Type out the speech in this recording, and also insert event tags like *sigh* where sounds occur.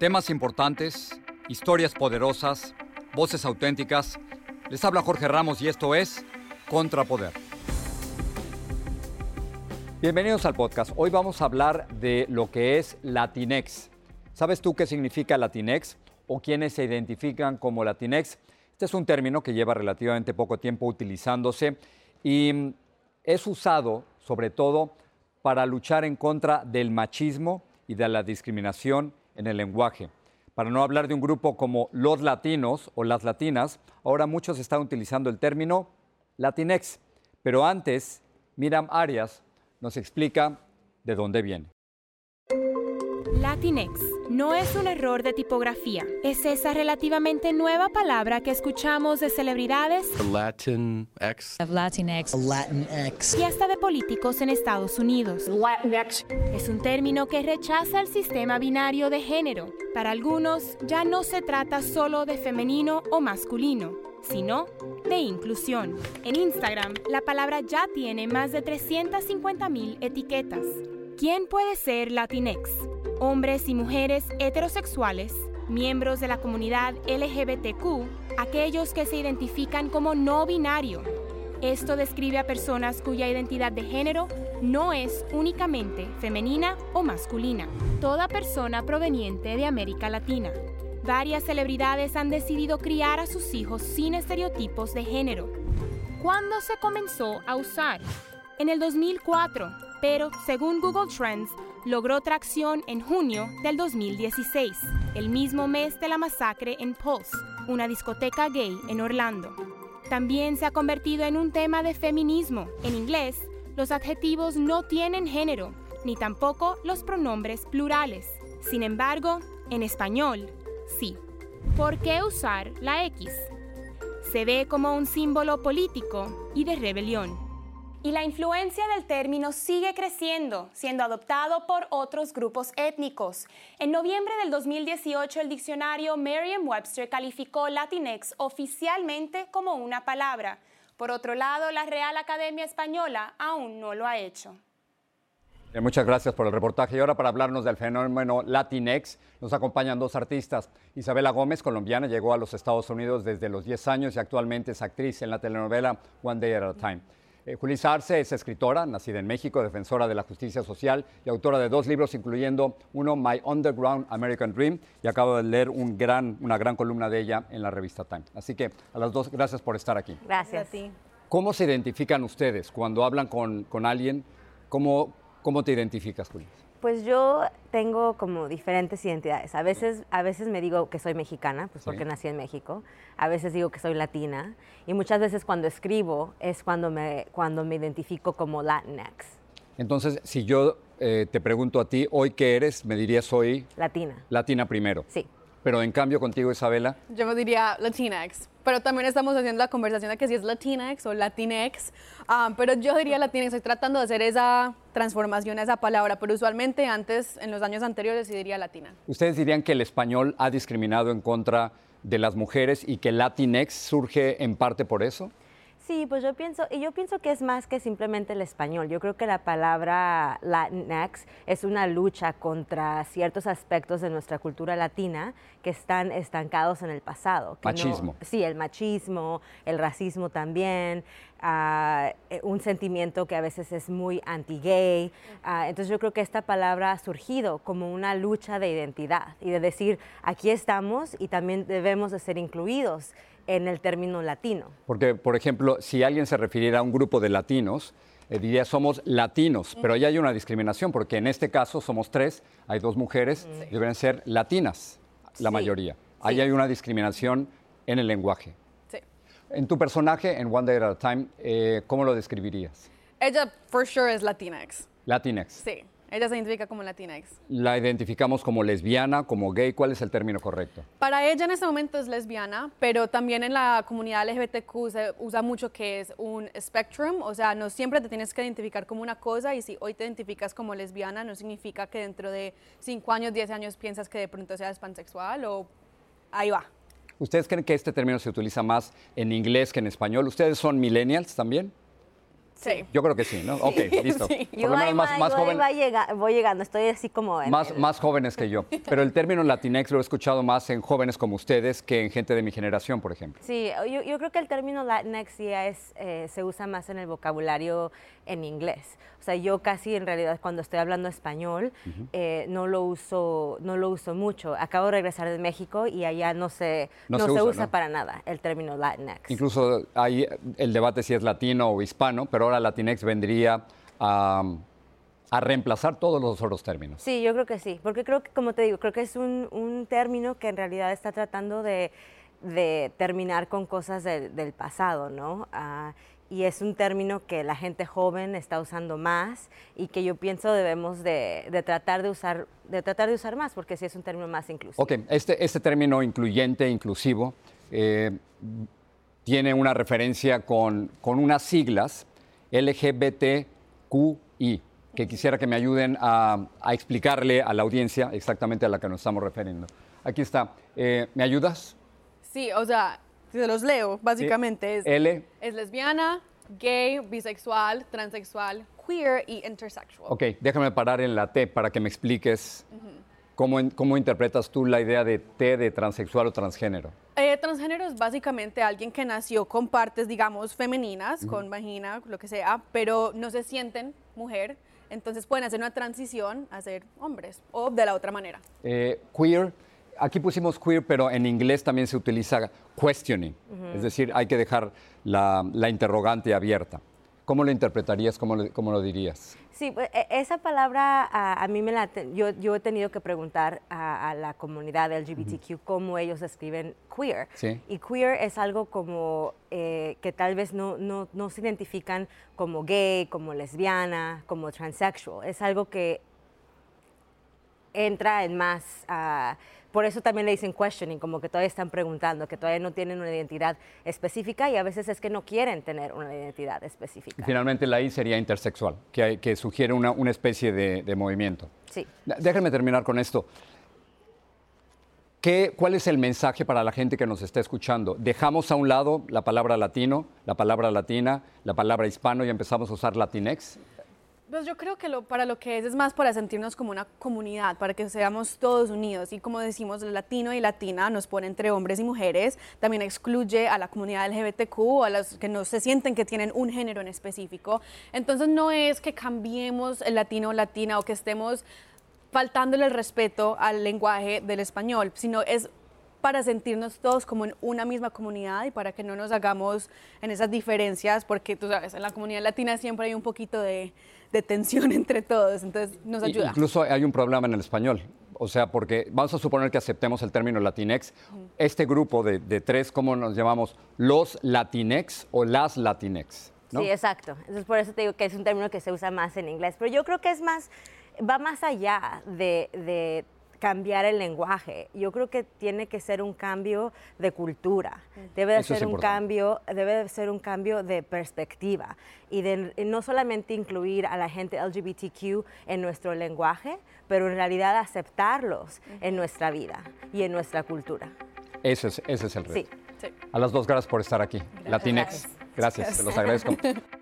Temas importantes, historias poderosas, voces auténticas. Les habla Jorge Ramos y esto es Contrapoder. Bienvenidos al podcast. Hoy vamos a hablar de lo que es Latinex. ¿Sabes tú qué significa Latinex o quiénes se identifican como Latinex? Este es un término que lleva relativamente poco tiempo utilizándose y es usado sobre todo para luchar en contra del machismo y de la discriminación en el lenguaje. Para no hablar de un grupo como los latinos o las latinas, ahora muchos están utilizando el término Latinex. Pero antes, Miriam Arias nos explica de dónde viene. Latinex no es un error de tipografía. Es esa relativamente nueva palabra que escuchamos de celebridades Latinx. Latinx. Latinx. y hasta de políticos en Estados Unidos. Latinx. Es un término que rechaza el sistema binario de género. Para algunos, ya no se trata solo de femenino o masculino, sino de inclusión. En Instagram, la palabra ya tiene más de 350.000 etiquetas. ¿Quién puede ser Latinex? Hombres y mujeres heterosexuales, miembros de la comunidad LGBTQ, aquellos que se identifican como no binario. Esto describe a personas cuya identidad de género no es únicamente femenina o masculina. Toda persona proveniente de América Latina. Varias celebridades han decidido criar a sus hijos sin estereotipos de género. ¿Cuándo se comenzó a usar? En el 2004, pero según Google Trends, logró tracción en junio del 2016, el mismo mes de la masacre en Pulse, una discoteca gay en Orlando. También se ha convertido en un tema de feminismo. En inglés, los adjetivos no tienen género, ni tampoco los pronombres plurales. Sin embargo, en español, sí. ¿Por qué usar la X? Se ve como un símbolo político y de rebelión. Y la influencia del término sigue creciendo, siendo adoptado por otros grupos étnicos. En noviembre del 2018, el diccionario Merriam-Webster calificó Latinx oficialmente como una palabra. Por otro lado, la Real Academia Española aún no lo ha hecho. Bien, muchas gracias por el reportaje. Y ahora para hablarnos del fenómeno Latinex, nos acompañan dos artistas. Isabela Gómez, colombiana, llegó a los Estados Unidos desde los 10 años y actualmente es actriz en la telenovela One Day at a Time. Eh, Julissa Arce es escritora, nacida en México, defensora de la justicia social y autora de dos libros, incluyendo uno, My Underground American Dream, y acabo de leer un gran, una gran columna de ella en la revista Time. Así que a las dos, gracias por estar aquí. Gracias. a ti. ¿Cómo se identifican ustedes cuando hablan con, con alguien? ¿Cómo, ¿Cómo te identificas, Julissa? Pues yo tengo como diferentes identidades. A veces, a veces me digo que soy mexicana, pues Sí. porque nací en México. A veces digo que soy latina. Y muchas veces cuando escribo es cuando me, cuando me identifico como Latinx, Entonces, si yo eh, te pregunto a ti, hoy qué eres, me dirías soy latina. latina primero. Sí. Pero en cambio contigo, Isabela, Yo me diría Latinx, pero también estamos haciendo la conversación de que si es Latinx o Latinex, ah, pero yo diría Latinx, estoy tratando de hacer esa transformación a esa palabra, pero usualmente antes, en los años anteriores, sí diría Latina. ¿ustedes dirían que el español ha discriminado en contra de las mujeres y que Latinex surge en parte por eso? Sí, pues yo pienso, y yo pienso que es más que simplemente el español. Yo creo que la palabra Latinx es una lucha contra ciertos aspectos de nuestra cultura latina que están estancados en el pasado. no- Machismo. sí, el machismo, el racismo también, eh, un sentimiento que a veces es muy anti-gay. Ah, entonces yo creo que esta palabra ha surgido como una lucha de identidad y de decir, aquí estamos y también debemos de ser incluidos en el término latino. Porque, por ejemplo, si alguien se refiriera a un grupo de latinos, eh, diría somos latinos, pero ahí hay una discriminación, porque en este caso somos tres, hay dos mujeres, deben ser latinas, la Sí. mayoría. Ahí hay una discriminación en el lenguaje. Sí. En tu personaje, en One Day at a Time, eh, ¿cómo lo describirías? Ella, for sure, es Latinx. Latinx. Sí, ella se identifica como Latinx. La identificamos como lesbiana, como gay, ¿cuál es el término correcto? Para ella en este momento es lesbiana, pero también en la comunidad LGBTQ se usa mucho que es un spectrum, o sea, no siempre te tienes que identificar como una cosa y si hoy te identificas como lesbiana no significa que dentro de 5 años, 10 años piensas que de pronto seas pansexual o ahí va. ¿Ustedes creen que este término se utiliza más en inglés que en español? ¿Ustedes son millennials también? Sí. Yo creo que sí, ¿no? Ok, listo. Sí. Por Yo lo menos más, más llega- voy llegando, estoy así como en Más, el- más jóvenes que yo. Pero el término Latinx lo he escuchado más en jóvenes como ustedes que en gente de mi generación, por ejemplo. Sí, yo, yo creo que el término Latinx ya es, eh, se usa más en el vocabulario en inglés. O sea, yo casi en realidad cuando estoy hablando español eh, no lo uso no lo uso mucho. Acabo de regresar de México y allá no se No no, se se, usa, usa, ¿no? para nada el término Latinx. Incluso hay el debate si es latino o hispano, pero ahora Latinx vendría a, a reemplazar todos los otros términos. Sí, yo creo que sí, porque creo que, como te digo, creo que es un, un término que en realidad está tratando de, de terminar con cosas del, del pasado, ¿no? Ah, y es un término que la gente joven está usando más y que yo pienso debemos de, de tratar de usar de tratar de usar más porque sí es un término más inclusivo. Ok, este, este término incluyente, inclusivo, eh, tiene una referencia con, con unas siglas LGBTQI, que quisiera que me ayuden a, a explicarle a la audiencia exactamente a la que nos estamos refiriendo. Aquí está. Eh, ¿Me ayudas? Sí, o sea, se los leo, básicamente es, L. es lesbiana, gay, bisexual, transexual, queer y intersexual. Ok, déjame parar en la T para que me expliques cómo interpretas tú la idea de T de transexual o transgénero. Eh, transgénero es básicamente alguien que nació con partes, digamos, femeninas, con vagina, lo que sea, pero no se sienten mujer, entonces pueden hacer una transición a ser hombres o de la otra manera. Eh, queer, aquí pusimos queer, pero en inglés también se utiliza questioning, es decir, hay que dejar la, la interrogante abierta. ¿Cómo lo interpretarías? ¿Cómo lo, cómo lo dirías? Sí, pues, e- esa palabra a, a mí me la te- yo, yo he tenido que preguntar a, a la comunidad LGBTQ cómo ellos escriben queer. Sí. Y queer es algo como eh, que tal vez no, no, no se identifican como gay, como lesbiana, como transsexual. Es algo que entra en más... ah, por eso también le dicen questioning, como que todavía están preguntando, que todavía no tienen una identidad específica y a veces es que no quieren tener una identidad específica. Finalmente la I sería intersexual, que, sugiere una, una especie de, de movimiento. Sí. Déjenme terminar con esto. ¿Qué, ¿Cuál es el mensaje para la gente que nos está escuchando? Dejamos a un lado la palabra latino, la palabra latina, la palabra hispano y empezamos a usar latinex. Pues yo creo que lo, para lo que es es más para sentirnos como una comunidad, para que seamos todos unidos. Y como decimos, latino y latina nos pone entre hombres y mujeres, también excluye a la comunidad LGBTQ, a los que no se sienten que tienen un género en específico. Entonces no es que cambiemos el latino o latina o que estemos faltándole el respeto al lenguaje del español, sino es para sentirnos todos como en una misma comunidad y para que no nos hagamos en esas diferencias, porque tú sabes, en la comunidad latina siempre hay un poquito de, de tensión *laughs* entre todos, entonces nos ayuda. Incluso hay un problema en el español. O sea, porque vamos a suponer que aceptemos el término latinex. Este grupo de, de tres, ¿cómo nos llamamos? ¿Los latinex o las latinex? ¿no? Sí, exacto. Entonces, por eso te digo que es un término que se usa más en inglés. Pero yo creo que es más, va más allá de, de cambiar el lenguaje. Yo creo que tiene que ser un cambio de cultura. Debe de ser un importante. cambio, debe de ser un cambio de perspectiva y de y no solamente incluir a la gente LGBTQ en nuestro lenguaje, pero en realidad aceptarlos en nuestra vida y en nuestra cultura. Ese es, ese es el reto. Sí. Sí. A las dos, gracias por estar aquí. Latinex. Gracias, se los agradezco. *laughs*